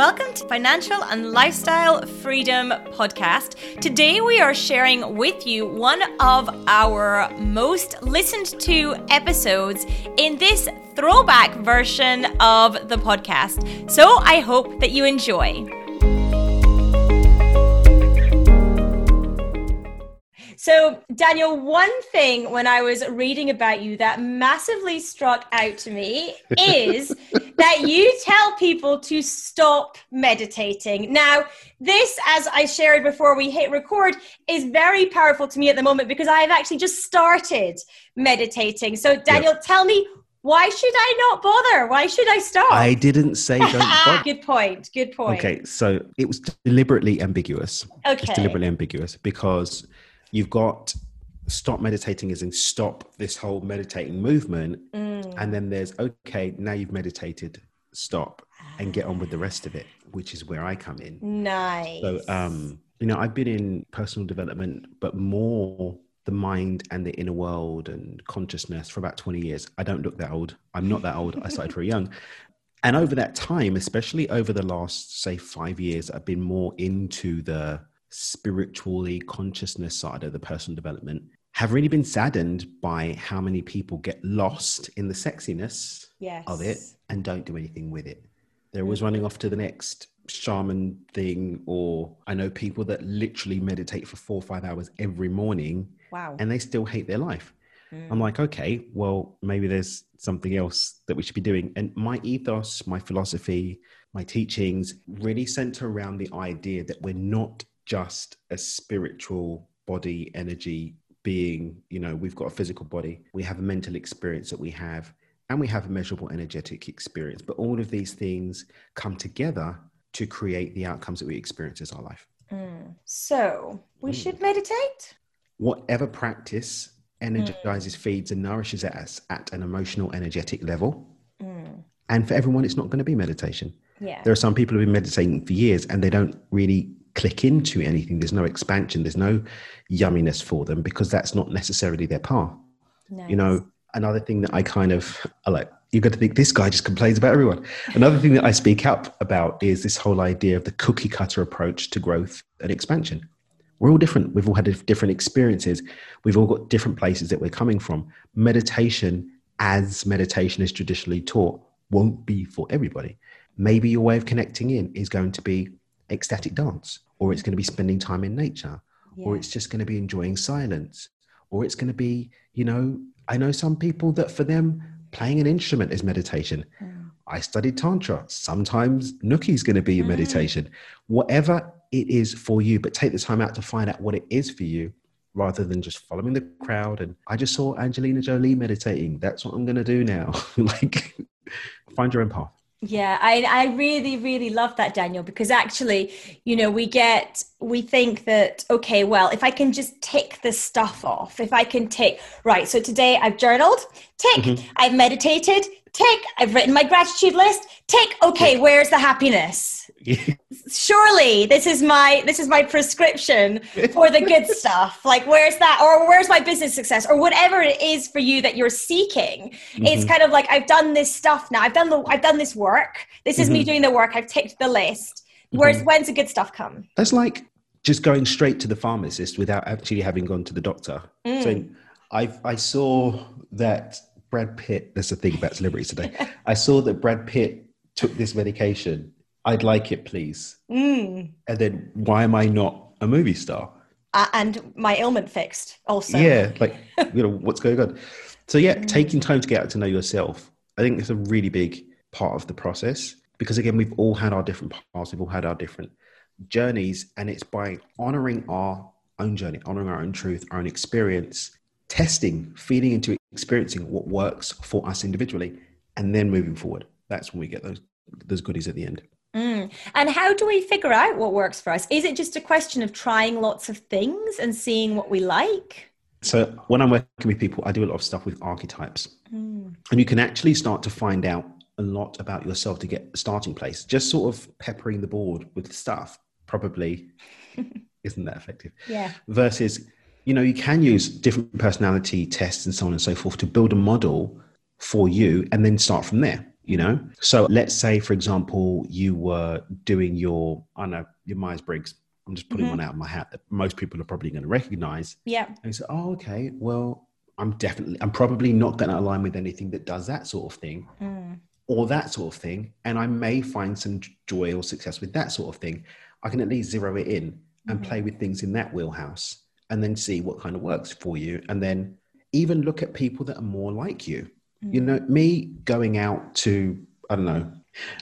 Welcome to Financial and Lifestyle Freedom Podcast. Today we are sharing with you one of our most listened to episodes in this throwback version of the podcast. So I hope that you enjoy. So, Daniel, one thing when I was reading about you that massively struck out to me is that you tell people to stop meditating. Now, this, as I shared before we hit record, is very powerful to me at the moment because I have actually just started meditating. So, Daniel, tell me why should I not bother? Why should I stop? I didn't say don't ah, bother. good point. Good point. Okay, so it was deliberately ambiguous. Okay. It's deliberately ambiguous because you've got stop meditating is in stop this whole meditating movement. Mm. and then there's okay now you've meditated stop and get on with the rest of it which is where i come in. Nice. so um you know i've been in personal development but more the mind and the inner world and consciousness for about 20 years. I don't look that old. I'm not that old. I started very young. And over that time especially over the last say five years i've been more into the spiritually consciousness side of the personal development have really been saddened by how many people get lost in the sexiness yes. of it and don't do anything with it. They're always mm. running off to the next shaman thing, or I know people that literally meditate for four or five hours every morning Wow. and they still hate their life. I'm mm. like, okay, well, maybe there's something else that we should be doing. And my ethos, my philosophy, my teachings really center around the idea that we're not just a spiritual body, energy being. You know, we've got a physical body, we have a mental experience that we have, and we have a measurable energetic experience. But all of these things come together to create the outcomes that we experience as our life. So we Mm. should meditate. whatever practice energizes, feeds, and nourishes us at an emotional, energetic level. And for everyone, it's not going to be meditation. Yeah. There are some people who've been meditating for years and they don't really click into anything. There's no expansion, there's no yumminess for them because that's not necessarily their path. You know, another thing that I kind of I like, you've got to think this guy just complains about everyone. Another thing that I speak up about is this whole idea of the cookie cutter approach to growth and expansion. We're all different. We've all had different experiences. We've all got different places that we're coming from. Meditation, as meditation is traditionally taught, won't be for everybody. Maybe your way of connecting in is going to be ecstatic dance, or it's going to be spending time in nature, or it's just going to be enjoying silence, or it's going to be, you know, I know some people that for them, playing an instrument is meditation. Mm. I studied Tantra. Sometimes Nookie is going to be your mm. meditation. Whatever it is for you, but take the time out to find out what it is for you rather than just following the crowd. And I just saw Angelina Jolie meditating. That's what I'm going to do now. like, find your own path. Yeah, I, I really, really love that, Daniel, because actually, you know, we get, we think that, okay, well, if I can just tick this stuff off, if I can tick, right, so today I've journaled, tick, mm-hmm. I've meditated, tick, I've written my gratitude list, tick, okay, where's the happiness? Surely this is my this is my prescription for the good stuff. Like where's that or where's my business success or whatever it is for you that you're seeking. It's mm-hmm. kind of like I've done this stuff now. I've done the I've done this work. This is me mm-hmm. doing the work. I've ticked the list. Where's mm-hmm. when's the good stuff come? That's like just going straight to the pharmacist without actually having gone to the doctor. So mm. I I saw that Brad Pitt. There's a thing about celebrities today. I saw that Brad Pitt took this medication. I'd like it, please. Mm. And then why am I not a movie star? Uh, and my ailment fixed also. yeah, like you know what's going on. So yeah, taking time to get out to know yourself. I think it's a really big part of the process because again, we've all had our different paths. We've all had our different journeys, and it's by honoring our own journey, honoring our own truth, our own experience, testing, feeding into experiencing what works for us individually, and then moving forward. That's when we get those those goodies at the end. Mm. And how do we figure out what works for us? Is it just a question of trying lots of things and seeing what we like? So when I'm working with people, I do a lot of stuff with archetypes, and you can actually start to find out a lot about yourself to get a starting place. Just sort of peppering the board with stuff probably isn't that effective. Yeah. Versus, you know, you can use different personality tests and so on and so forth to build a model for you, and then start from there. You know so let's say for example you were doing your i know your myers-briggs i'm just putting Mhm. one out of my hat that most people are probably going to recognize Yeah. and you say oh okay well i'm definitely i'm probably not going to align with anything that does that sort of thing Mm. or that sort of thing and i may find some joy or success with that sort of thing i can at least zero it in and Mhm. play with things in that wheelhouse and then see what kind of works for you and then even look at people that are more like you you Mm. know me going out to i don't know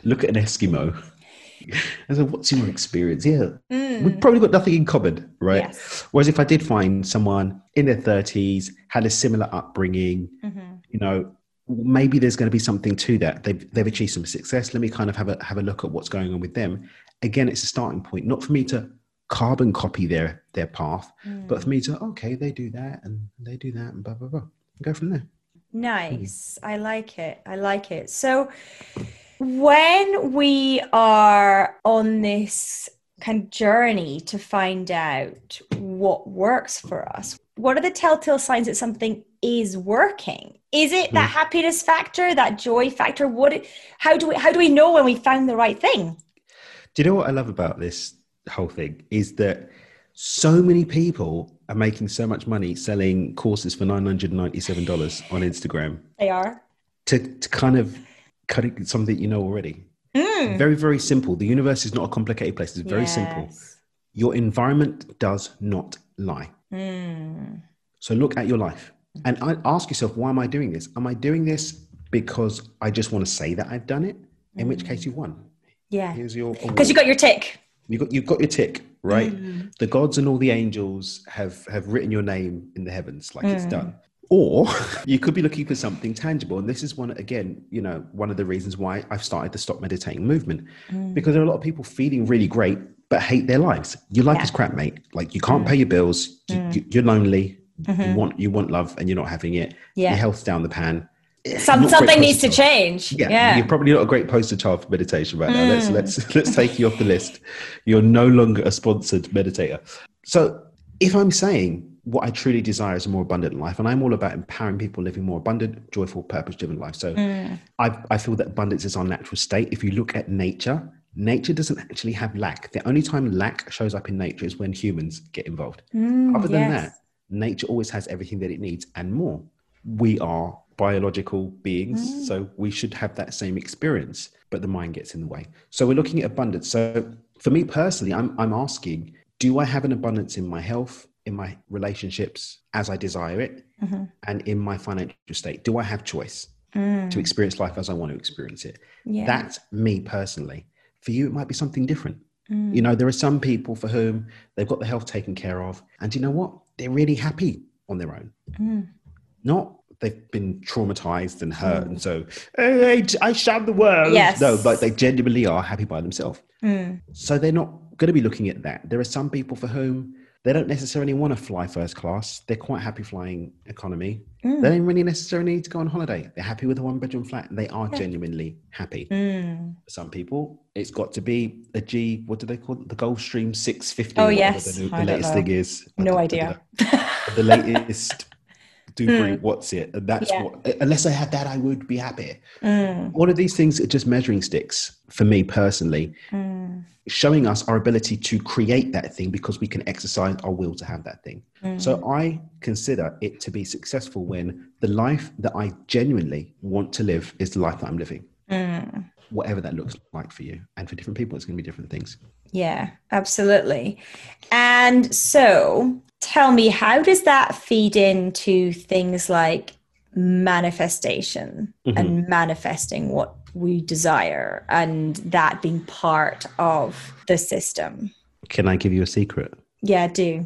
look at an eskimo and say what's your experience yeah Mm. we've probably got nothing in common right Yes. whereas if i did find someone in their 30s had a similar upbringing Mhm. you know maybe there's going to be something to that they've, they've achieved some success let me kind of have a have a look at what's going on with them again it's a starting point not for me to carbon copy their their path but Mm. for me to okay they do that and they do that and blah blah blah and go from there Hmm. Nice. I like it. I like it. So, when we are on this kind of journey to find out what works for us, what are the telltale signs that something is working? Is it that hmm. happiness factor, that joy factor? What? How do we? How do we know when we found the right thing? do you know what i love about this whole thing is that so many people are making so much money selling courses for $997 on instagram. They are. to, to kind of cut it something you know already. Mm. very very simple. The universe is not a complicated place. It's very simple. Your environment does not lie. Mm. so look at your life and I ask yourself why am i doing this? Am i doing this because i just want to say that i've done it? In which case you won. Yeah. here's your Because you got your tick. You got you've got your tick right Mm. the gods and all the angels have have written your name in the heavens like it's Mm. done or you could be looking for something tangible and this is one again you know one of the reasons why i've started the stop meditating movement Mm. because there are a lot of people feeling really great but hate their lives your life Yeah. is crap mate like you can't Mm. pay your bills you, Mm. you- you're lonely you Mhm. want you want love and you're not having it your health's down the pan Some, something needs to change. yeah, Yeah. you're probably not a great poster child for meditation right now. Let's Mm. let's let's take you off the list. You're no longer a sponsored meditator. So if I'm saying what I truly desire is a more abundant life, and I'm all about empowering people living more abundant, joyful, purpose-driven life. So Mm. I, I feel that abundance is our natural state. If you look at nature, nature doesn't actually have lack. The only time lack shows up in nature is when humans get involved. Mm, Other than yes. that, nature always has everything that it needs and more. We are biological beings, Mm. so we should have that same experience, but the mind gets in the way. So we're looking at abundance. So for me personally, I'm, I'm asking do I have an abundance in my health, in my relationships as I desire it, Mhm. and in my financial state? Do I have choice Mm. to experience life as I want to experience it? Yeah. That's me personally. For you, it might be something different. Mm. You know, there are some people for whom they've got the health taken care of, and you know what? They're really happy on their own. Mm. Not they've been traumatized and hurt, and so "Hey, I, shun the world. Yes. No, but they genuinely are happy by themselves. Mm. So they're not going to be looking at that. There are some people for whom they don't necessarily want to fly first class. They're quite happy flying economy. Mm. They don't really necessarily need to go on holiday. They're happy with a one bedroom flat. and They are Yeah. genuinely happy. Mm. For some people, it's got to be a G. What do they call it? The Gulfstream 650. Oh, yes. The, the latest know. thing is. No don't- idea. don't the latest Dubry, Mm. what's it? And that's Yeah. what, unless I had that, I would be happy. Mm. All of these things are just measuring sticks for me personally, Mm. showing us our ability to create that thing because we can exercise our will to have that thing. Mm. So I consider it to be successful when the life that I genuinely want to live is the life that I'm living, Mm. whatever that looks like for you. And for different people, it's going to be different things. Yeah, absolutely. And so tell me, how does that feed into things like manifestation Mhm. and manifesting what we desire and that being part of the system? Can I give you a secret? Yeah, do.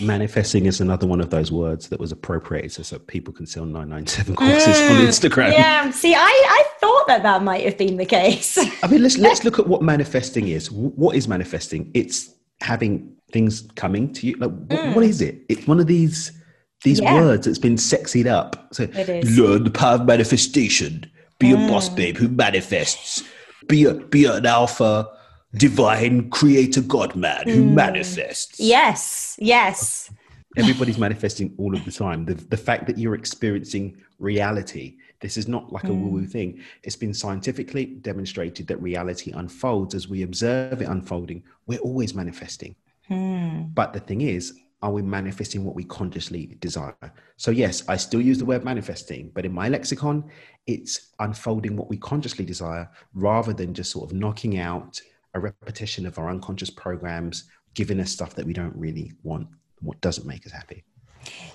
Manifesting is another one of those words that was appropriated so, so people can sell 997 courses on Mm, Instagram. Yeah, see, I, I thought that that might have been the case. I mean, let's let's look at what manifesting is. What is manifesting? It's having things coming to you. Like, wh- what is it? It's one of these these Mm. Yeah. words that's been sexied up. So, learn the power of manifestation. Be a boss Mm. babe who manifests. Be a be an alpha, divine creator God man who Mm. manifests. yes, yes. Everybody's manifesting all of the time. The, the fact that you're experiencing reality This is not like a mm. woo woo thing. It's been scientifically demonstrated that reality unfolds as we observe it unfolding. We're always manifesting. Mm. But the thing is, are we manifesting what we consciously desire? So, yes, I still use the word manifesting, but in my lexicon, it's unfolding what we consciously desire rather than just sort of knocking out a repetition of our unconscious programs, giving us stuff that we don't really want, what doesn't make us happy.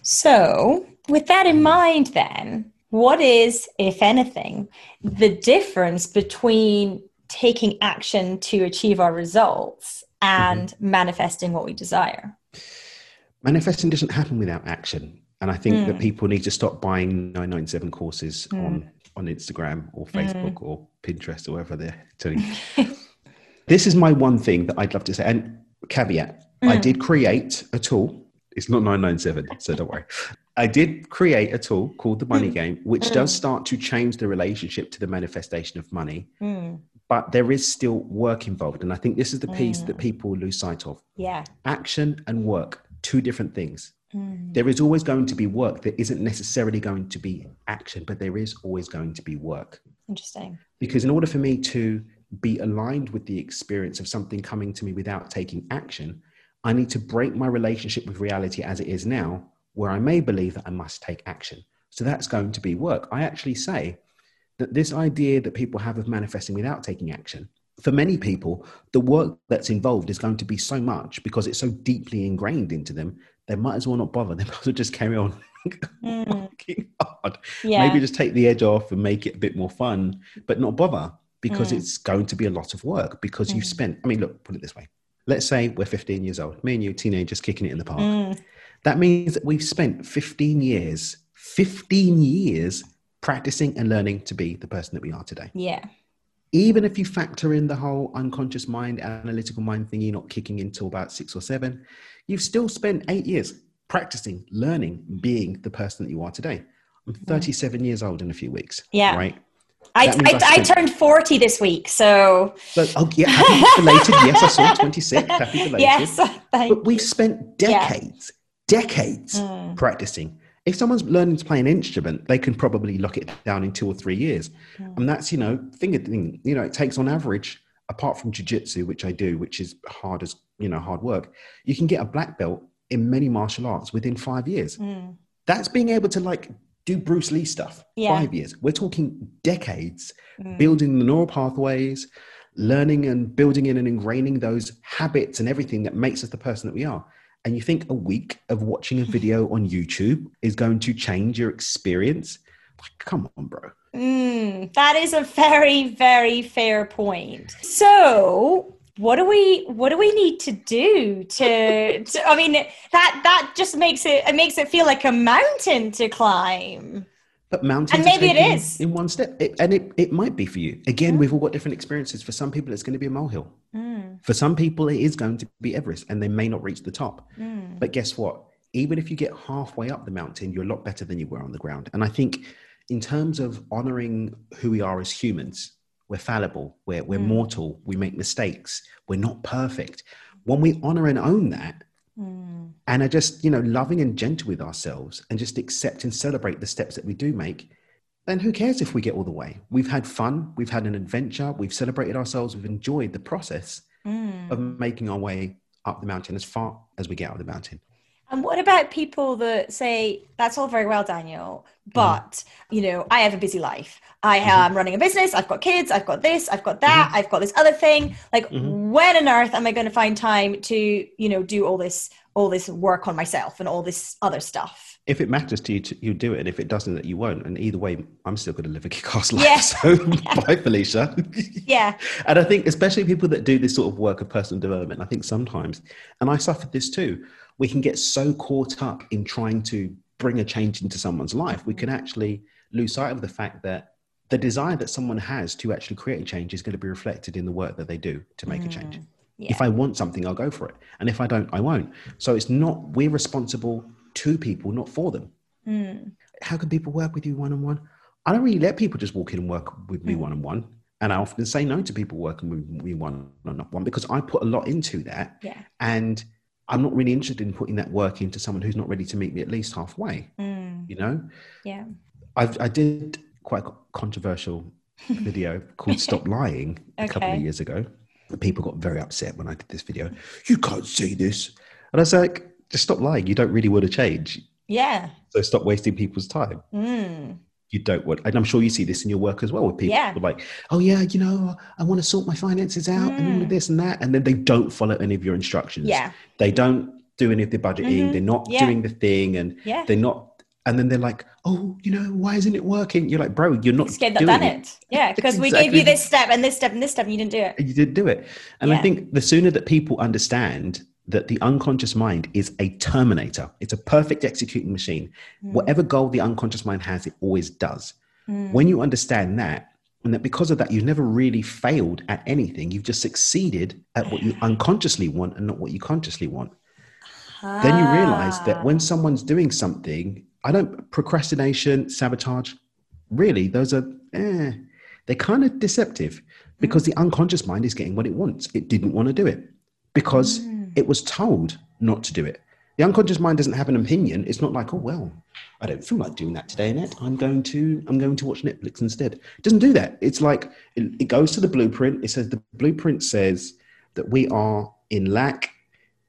So, with that in mind, then, what is, if anything, the difference between taking action to achieve our results and mm-hmm. manifesting what we desire? Manifesting doesn't happen without action. And I think mm. that people need to stop buying 997 courses mm. on, on Instagram or Facebook mm. or Pinterest or wherever they're telling you. this is my one thing that I'd love to say. And caveat, I mm. did create a tool. It's not 997, so don't worry. I did create a tool called the Money mm. Game, which does mm. start to change the relationship to the manifestation of money. But there is still work involved. And I think this is the piece mm. that people lose sight of. Yeah. Action and work, two different things. Mm. There is always going to be work. There isn't necessarily going to be action, but there is always going to be work. Interesting. Because in order for me to be aligned with the experience of something coming to me without taking action, I need to break my relationship with reality as it is now where I may believe that I must take action. So that's going to be work. I actually say that this idea that people have of manifesting without taking action, for many people, the work that's involved is going to be so much because it's so deeply ingrained into them, they might as well not bother. They might as well just carry on mm. working hard. Yeah. Maybe just take the edge off and make it a bit more fun, but not bother because mm. it's going to be a lot of work because mm. you've spent, I mean, look, put it this way. Let's say we're 15 years old, me and you, teenagers, kicking it in the park. Mm. That means that we've spent 15 years, 15 years practicing and learning to be the person that we are today. Yeah. Even if you factor in the whole unconscious mind, analytical mind thingy not kicking in until about six or seven, you've still spent eight years practicing, learning, being the person that you are today. I'm 37 years old in a few weeks. Yeah. Right. I, I, I, turned 40 this week, so. But, oh, yeah, happy belated. yes, I saw 26. Happy belated. Yes, but we've spent decades, decades mm. practicing. If someone's learning to play an instrument, they can probably lock it down in two or three years. Mm. And that's, you know, finger thing, you know, it takes on average, apart from jujitsu, which I do, which is hard as, you know, hard work, you can get a black belt in many martial arts within five years. Mm. That's being able to like do Bruce Lee stuff. Yeah. Five years. We're talking decades mm. building the neural pathways, learning and building in and ingraining those habits and everything that makes us the person that we are and you think a week of watching a video on YouTube is going to change your experience, like, come on, bro. Mm, that is a very, very fair point. So, what do we what do we need to do to, to I mean that that just makes it it makes it feel like a mountain to climb. But mountains, and maybe it is in one step, it, and it, it might be for you. Again, we've all got different experiences. For some people, it's going to be a molehill. Mm. For some people, it is going to be Everest, and they may not reach the top. Mm. But guess what? Even if you get halfway up the mountain, you're a lot better than you were on the ground. And I think, in terms of honoring who we are as humans, we're fallible, we're, we're mm. mortal, we make mistakes, we're not perfect. When we honor and own that, Mm. And are just, you know, loving and gentle with ourselves and just accept and celebrate the steps that we do make, then who cares if we get all the way? We've had fun, we've had an adventure, we've celebrated ourselves, we've enjoyed the process mm. of making our way up the mountain as far as we get up the mountain. And what about people that say, that's all very well, Daniel, but, mm. you know, I have a busy life. I mm-hmm. am mm-hmm. running a business, I've got kids, I've got this, I've got that, mm-hmm. I've got this other thing. Like, mm-hmm. when on earth am I going to find time to, you know, do all this, all this work on myself and all this other stuff? If it matters to you, to, you do it. And if it doesn't, that you won't. And either way, I'm still going to live a kick-ass life. Yeah. So bye, Felicia. yeah. And I think, especially people that do this sort of work of personal development, I think sometimes, and I suffered this too, we can get so caught up in trying to bring a change into someone's life, we can actually lose sight of the fact that the desire that someone has to actually create a change is going to be reflected in the work that they do to make mm, a change. Yeah. If I want something, I'll go for it. And if I don't, I won't. So it's not, we're responsible to people, not for them. Mm. How can people work with you one on one? I don't really let people just walk in and work with me one on one. And I often say no to people working with me one on one because I put a lot into that. Yeah. And I'm not really interested in putting that work into someone who's not ready to meet me at least halfway. Mm. You know? Yeah. I've, I did quite a controversial video called Stop Lying a couple of years ago. And people got very upset when I did this video. You can't say this. And I was like, just stop lying. You don't really want to change. Yeah. So stop wasting people's time. Mm. You don't want, and I'm sure you see this in your work as well with people Yeah. like, oh yeah, you know, I want to sort my finances out and all of this and that. And then they don't follow any of your instructions. Mm. Yeah. They don't do any of the budgeting. Mhm. They're not Yeah. doing the thing and Yeah. they're not, and then they're like, oh, you know, why isn't it working? You're like, bro, you're not It's good that doing done it. it. Yeah, because we gave you this step and this step and this step and you didn't do it. You didn't do it. And I think the sooner that people understand that the unconscious mind is a terminator, it's a perfect executing machine. Mm. Whatever goal the unconscious mind has, it always does. Mm. When you understand that, and that because of that, you've never really failed at anything, you've just succeeded at what you unconsciously want and not what you consciously want. Then you realize that when someone's doing something, I don't procrastination, sabotage, really, those are eh, they're kind of deceptive because the unconscious mind is getting what it wants. It didn't want to do it because it was told not to do it. The unconscious mind doesn't have an opinion. It's not like, oh well, I don't feel like doing that today, Annette. I'm going to I'm going to watch Netflix instead. It doesn't do that. It's like it, it goes to the blueprint. It says the blueprint says that we are in lack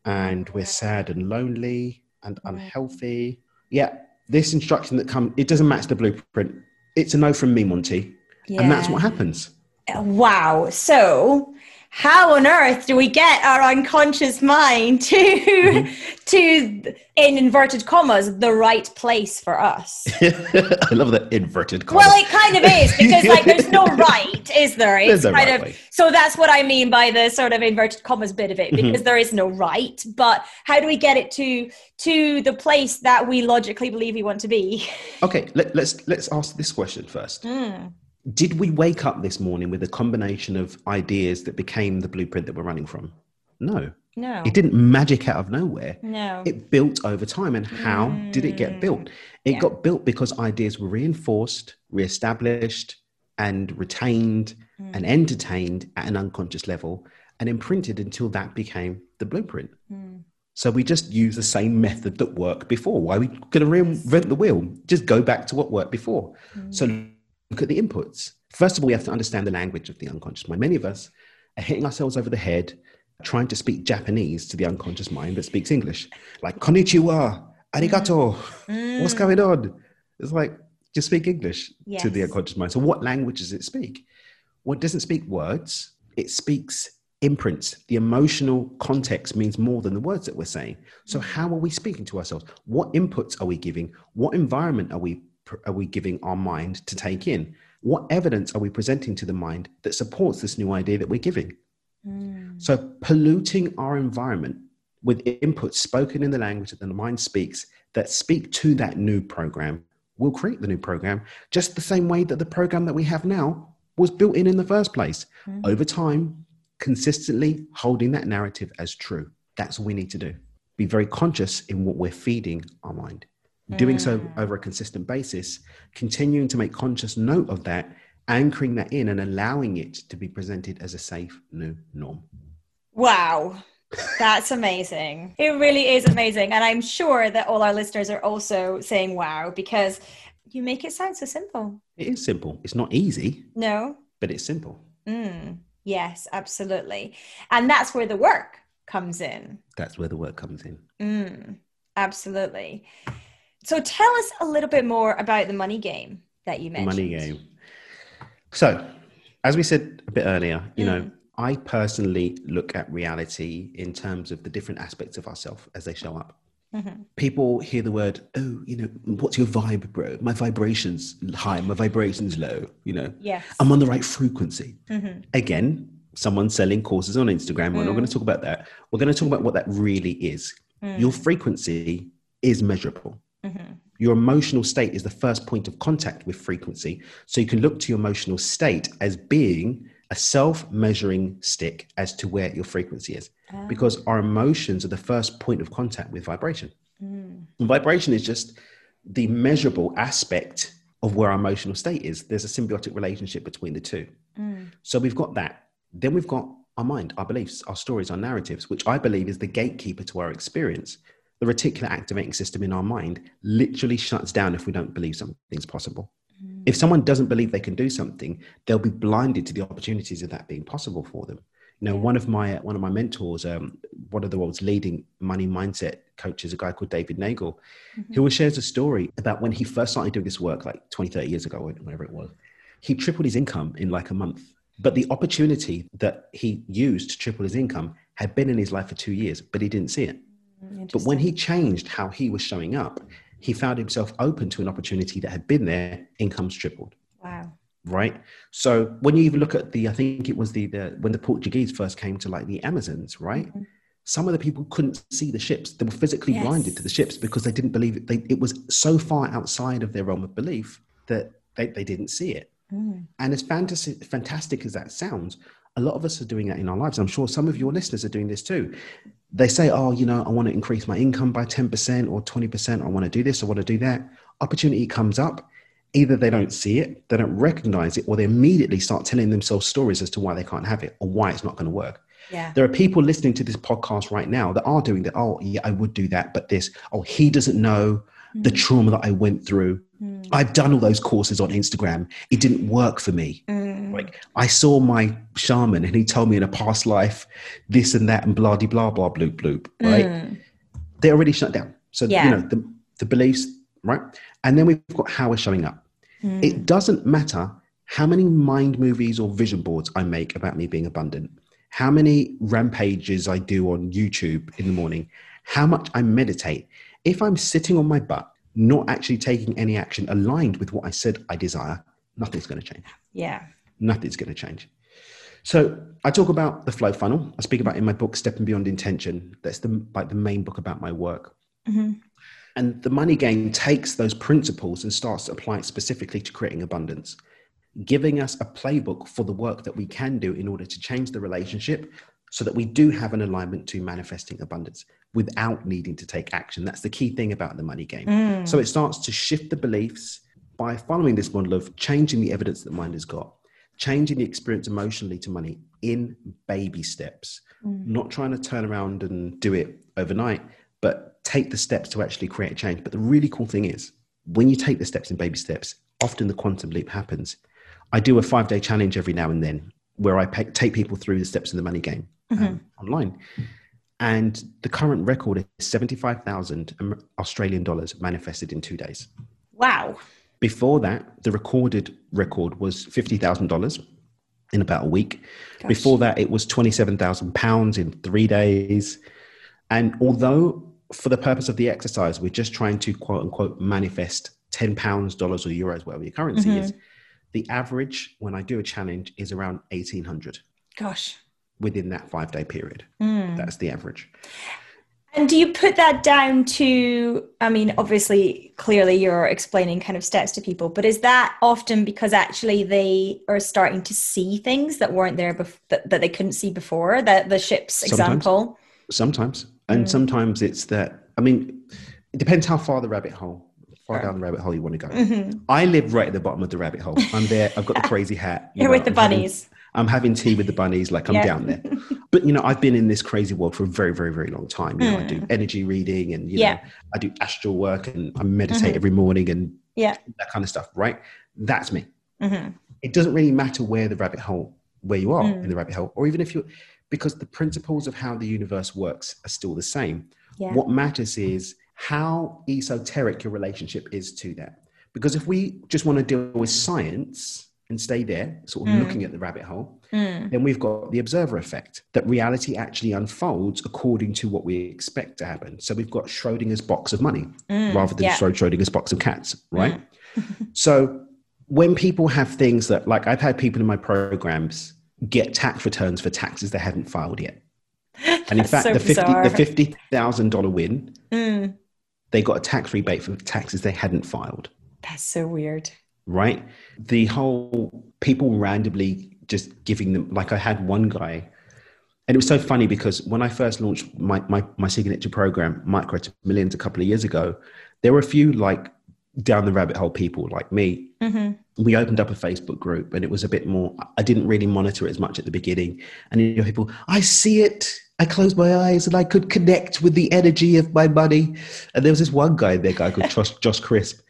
and we're sad and lonely and unhealthy. Yeah, this instruction that comes, it doesn't match the blueprint. It's a no from me, Monty. And that's what happens. Wow. So, how on earth do we get our unconscious mind to Mm-hmm. to in inverted commas the right place for us? I love that inverted comma. Well, it kind of is because like there's no right, is there? It's no kind right of way. so that's what I mean by the sort of inverted commas bit of it Mm-hmm. because there is no right. But how do we get it to to the place that we logically believe we want to be? okay, let, let's let's ask this question first. Hmm. Did we wake up this morning with a combination of ideas that became the blueprint that we're running from? No. No. It didn't magic out of nowhere. No. It built over time. And how did it get built? Mm. It Yeah. got built because ideas were reinforced, reestablished, and retained mm. and entertained at an unconscious level and imprinted until that became the blueprint. Mm. So we just use the same method that worked before. Why are we going to reinvent the wheel? Just go back to what worked before. So look at the inputs. First of all, we have to understand the language of the unconscious mind. Many of us are hitting ourselves over the head trying to speak Japanese to the unconscious mind that speaks English. Like, konnichiwa, arigato, mm. what's going on? It's like, just speak English to the unconscious mind. So, what language does it speak? Well, it doesn't speak words, it speaks imprints. The emotional context means more than the words that we're saying. So, mm. how are we speaking to ourselves? What inputs are we giving? What environment are we are we giving our mind to take in? What evidence are we presenting to the mind that supports this new idea that we're giving? Hmm. So, polluting our environment with inputs spoken in the language that the mind speaks that speak to that new program will create the new program just the same way that the program that we have now was built in in the first place. Hmm. Over time, consistently holding that narrative as true. That's what we need to do. Be very conscious in what we're feeding our mind. Doing so over a consistent basis, continuing to make conscious note of that, anchoring that in and allowing it to be presented as a safe new norm. Wow. That's amazing. It really is amazing. And I'm sure that all our listeners are also saying wow because you make it sound so simple. It is simple. It's not easy, No? but it's simple. Mm, yes, absolutely. And that's where the work comes in. That's where the work comes in. Mm, absolutely. So tell us a little bit more about the money game that you mentioned. money game. So, as we said a bit earlier, you know, mm. I personally look at reality in terms of the different aspects of ourselves as they show up. Mm-hmm. People hear the word, oh, you know, what's your vibe, bro? My vibration's high, my vibration's low, you know. Yes. I'm on the right frequency. Mm-hmm. Again, someone selling courses on Instagram. We're not going to mm. talk about that. We're going to talk about what that really is. Your mm. frequency is measurable. Mm-hmm. Your emotional state is the first point of contact with frequency. So you can look to your emotional state as being a self measuring stick as to where your frequency is. Ah. Because our emotions are the first point of contact with vibration. Mm. And vibration is just the measurable aspect of where our emotional state is. There's a symbiotic relationship between the two. Mm. So we've got that. Then we've got our mind, our beliefs, our stories, our narratives, which I believe is the gatekeeper to our experience. The reticular activating system in our mind literally shuts down if we don't believe something's possible. If someone doesn't believe they can do something, they'll be blinded to the opportunities of that being possible for them. You know, one of my one of my mentors, um, one of the world's leading money mindset coaches, a guy called David Neagle, mm-hmm. who shares a story about when he first started doing this work, like 20, 30 years ago, whatever it was. He tripled his income in like a month. But the opportunity that he used to triple his income had been in his life for two years, but he didn't see it. Mm, but when he changed how he was showing up, he found himself open to an opportunity that had been there, incomes tripled. Wow. Right. So when you even look at the, I think it was the, the when the Portuguese first came to like the Amazons, right? Mm-hmm. Some of the people couldn't see the ships. They were physically yes. blinded to the ships because they didn't believe it. They, it was so far outside of their realm of belief that they, they didn't see it. Mm. And as fantasy, fantastic as that sounds, a lot of us are doing that in our lives. I'm sure some of your listeners are doing this too they say, oh, you know, I want to increase my income by 10% or 20%. I want to do this, I want to do that. Opportunity comes up. Either they don't see it, they don't recognize it, or they immediately start telling themselves stories as to why they can't have it or why it's not going to work. Yeah. There are people listening to this podcast right now that are doing that. Oh, yeah, I would do that, but this, oh, he doesn't know the mm. trauma that I went through. Mm. I've done all those courses on Instagram. It didn't work for me. Mm. Like I saw my shaman and he told me in a past life this and that and blah blah blah bloop bloop. Right? Mm. They're already shut down. So yeah. you know the the beliefs, right? And then we've got how we're showing up. Mm. It doesn't matter how many mind movies or vision boards I make about me being abundant, how many rampages I do on YouTube in the morning, how much I meditate if I'm sitting on my butt, not actually taking any action aligned with what I said I desire, nothing's going to change. Yeah. Nothing's going to change. So I talk about the flow funnel. I speak about in my book, Stepping Beyond Intention. That's the like the main book about my work. Mm-hmm. And the money game takes those principles and starts to apply it specifically to creating abundance, giving us a playbook for the work that we can do in order to change the relationship so that we do have an alignment to manifesting abundance without needing to take action. That's the key thing about the money game. Mm. So it starts to shift the beliefs by following this model of changing the evidence that mind has got, changing the experience emotionally to money in baby steps, mm. not trying to turn around and do it overnight, but take the steps to actually create a change. But the really cool thing is, when you take the steps in baby steps, often the quantum leap happens. I do a five day challenge every now and then where I pay, take people through the steps of the money game um, mm-hmm. online. And the current record is 75,000 Australian dollars manifested in two days. Wow. Before that, the recorded record was $50,000 in about a week. Gosh. Before that, it was 27,000 pounds in three days. And although, for the purpose of the exercise, we're just trying to quote unquote manifest 10 pounds, dollars, or euros, whatever your currency mm-hmm. is, the average when I do a challenge is around 1800. Gosh within that five day period. Mm. That's the average. And do you put that down to, I mean, obviously, clearly you're explaining kind of steps to people, but is that often because actually they are starting to see things that weren't there, bef- that, that they couldn't see before? That the ship's sometimes, example? Sometimes. And mm. sometimes it's that, I mean, it depends how far the rabbit hole, far down the rabbit hole you want to go. Mm-hmm. I live right at the bottom of the rabbit hole. I'm there. I've got the crazy hat. You are with the bunnies. Having, I'm having tea with the bunnies, like I'm yeah. down there. But you know, I've been in this crazy world for a very, very, very long time. You know, mm. I do mm. energy reading and you yeah. know, I do astral work and I meditate mm-hmm. every morning and yeah, that kind of stuff. Right? That's me. Mm-hmm. It doesn't really matter where the rabbit hole, where you are mm. in the rabbit hole, or even if you, because the principles of how the universe works are still the same. Yeah. What matters is how esoteric your relationship is to that. Because if we just want to deal with science, and stay there, sort of mm. looking at the rabbit hole, mm. then we've got the observer effect that reality actually unfolds according to what we expect to happen. So we've got Schrodinger's box of money mm. rather than yeah. Schrodinger's box of cats, right? Mm. so when people have things that, like I've had people in my programs get tax returns for taxes they haven't filed yet. And in fact, so the fifty the fifty thousand dollar win, mm. They got a tax rebate for taxes they hadn't filed. That's so weird right? The whole people randomly just giving them, like I had one guy, and it was so funny because when I first launched my, my, my signature program, Micro to Millions, a couple of years ago, there were a few like down the rabbit hole people like me. Mm-hmm. We opened up a Facebook group and it was a bit more, I didn't really monitor it as much at the beginning. And you know, people, I see it. I closed my eyes and I could connect with the energy of my money. And there was this one guy, there guy called Josh, Josh Crisp.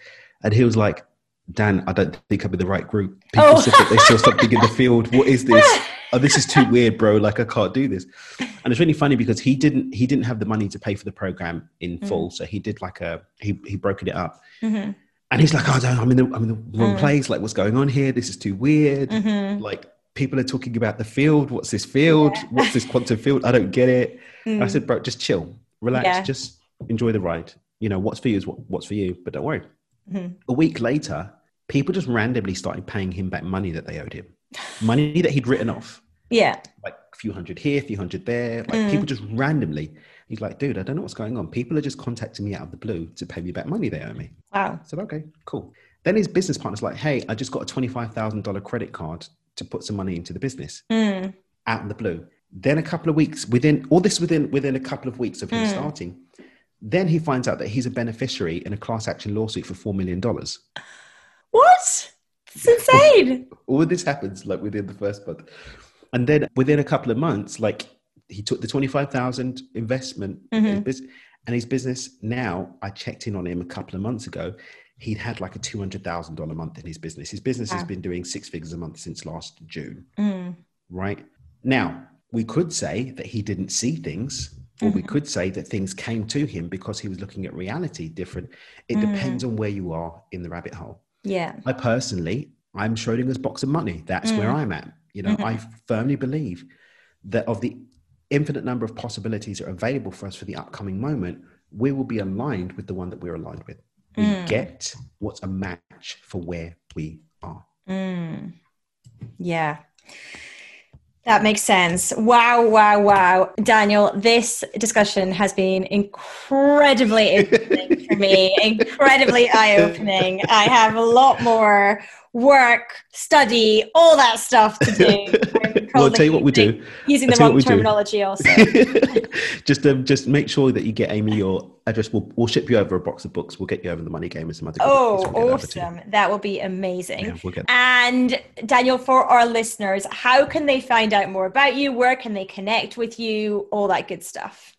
And he was like, Dan, I don't think I'm in the right group. People oh. said that they saw something in the field. What is this? Oh, this is too weird, bro. Like I can't do this. And it's really funny because he didn't he didn't have the money to pay for the program in mm. full. So he did like a he he broken it up. Mm-hmm. And he's like, oh, I'm in the I'm in the wrong mm. place. Like, what's going on here? This is too weird. Mm-hmm. Like people are talking about the field. What's this field? Yeah. What's this quantum field? I don't get it. Mm. I said, bro, just chill, relax, yeah. just enjoy the ride. You know, what's for you is what, what's for you, but don't worry. Mm-hmm. A week later, people just randomly started paying him back money that they owed him, money that he'd written off. Yeah. Like a few hundred here, a few hundred there. Like mm. people just randomly. He's like, dude, I don't know what's going on. People are just contacting me out of the blue to pay me back money they owe me. Wow. I said, okay, cool. Then his business partner's like, hey, I just got a $25,000 credit card to put some money into the business mm. out in the blue. Then a couple of weeks within all this within within a couple of weeks of him mm. starting, then he finds out that he's a beneficiary in a class action lawsuit for four million dollars. What? It's insane. all this happens like within the first month. And then within a couple of months, like he took the 25,000 investment mm-hmm. business, and his business now, I checked in on him a couple of months ago. He'd had like a $200,000 month in his business. His business wow. has been doing six figures a month since last June. Mm. Right now, we could say that he didn't see things, or mm-hmm. we could say that things came to him because he was looking at reality different. It mm. depends on where you are in the rabbit hole. Yeah. I personally, I'm Schrodinger's box of money. That's mm. where I'm at. You know, mm-hmm. I firmly believe that of the infinite number of possibilities that are available for us for the upcoming moment, we will be aligned with the one that we're aligned with. We mm. get what's a match for where we are. Mm. Yeah. That makes sense. Wow, wow, wow. Daniel, this discussion has been incredibly for me, incredibly eye opening. I have a lot more work, study, all that stuff to do. well, I'll tell you what we do. Using the wrong terminology, also. just, um, just make sure that you get Amy your address. We'll, we'll ship you over a box of books. We'll get you over the money game and some other. Oh, awesome! That will be amazing. Yeah, we'll and Daniel, for our listeners, how can they find out more about you? Where can they connect with you? All that good stuff.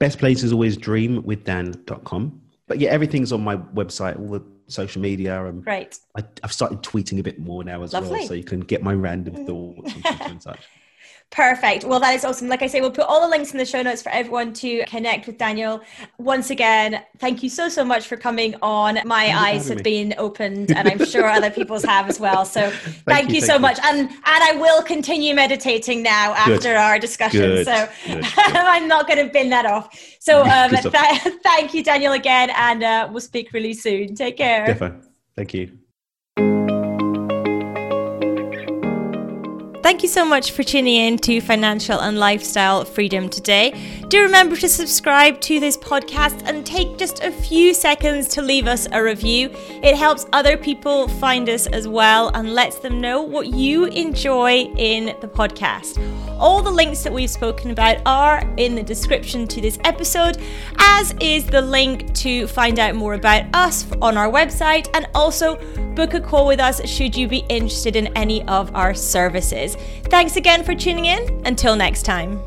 Best place is always dreamwithdan.com. But yeah, everything's on my website. All the social media. And Great. I, have started tweeting a bit more now as Lovely. well, so you can get my random thoughts and such. Perfect. Well, that is awesome. Like I say, we'll put all the links in the show notes for everyone to connect with Daniel. Once again, thank you so, so much for coming on. My eyes have me. been opened and I'm sure other people's have as well. So thank, thank you, you, so thank much. And and I will continue meditating now after Good. our discussion. Good. So Good. I'm not going to bin that off. So um, th- thank you, Daniel, again. And uh, we'll speak really soon. Take care. Thank you. Thank you so much for tuning in to Financial and Lifestyle Freedom today. Do remember to subscribe to this podcast and take just a few seconds to leave us a review. It helps other people find us as well and lets them know what you enjoy in the podcast. All the links that we've spoken about are in the description to this episode, as is the link to find out more about us on our website and also book a call with us should you be interested in any of our services. Thanks again for tuning in. Until next time.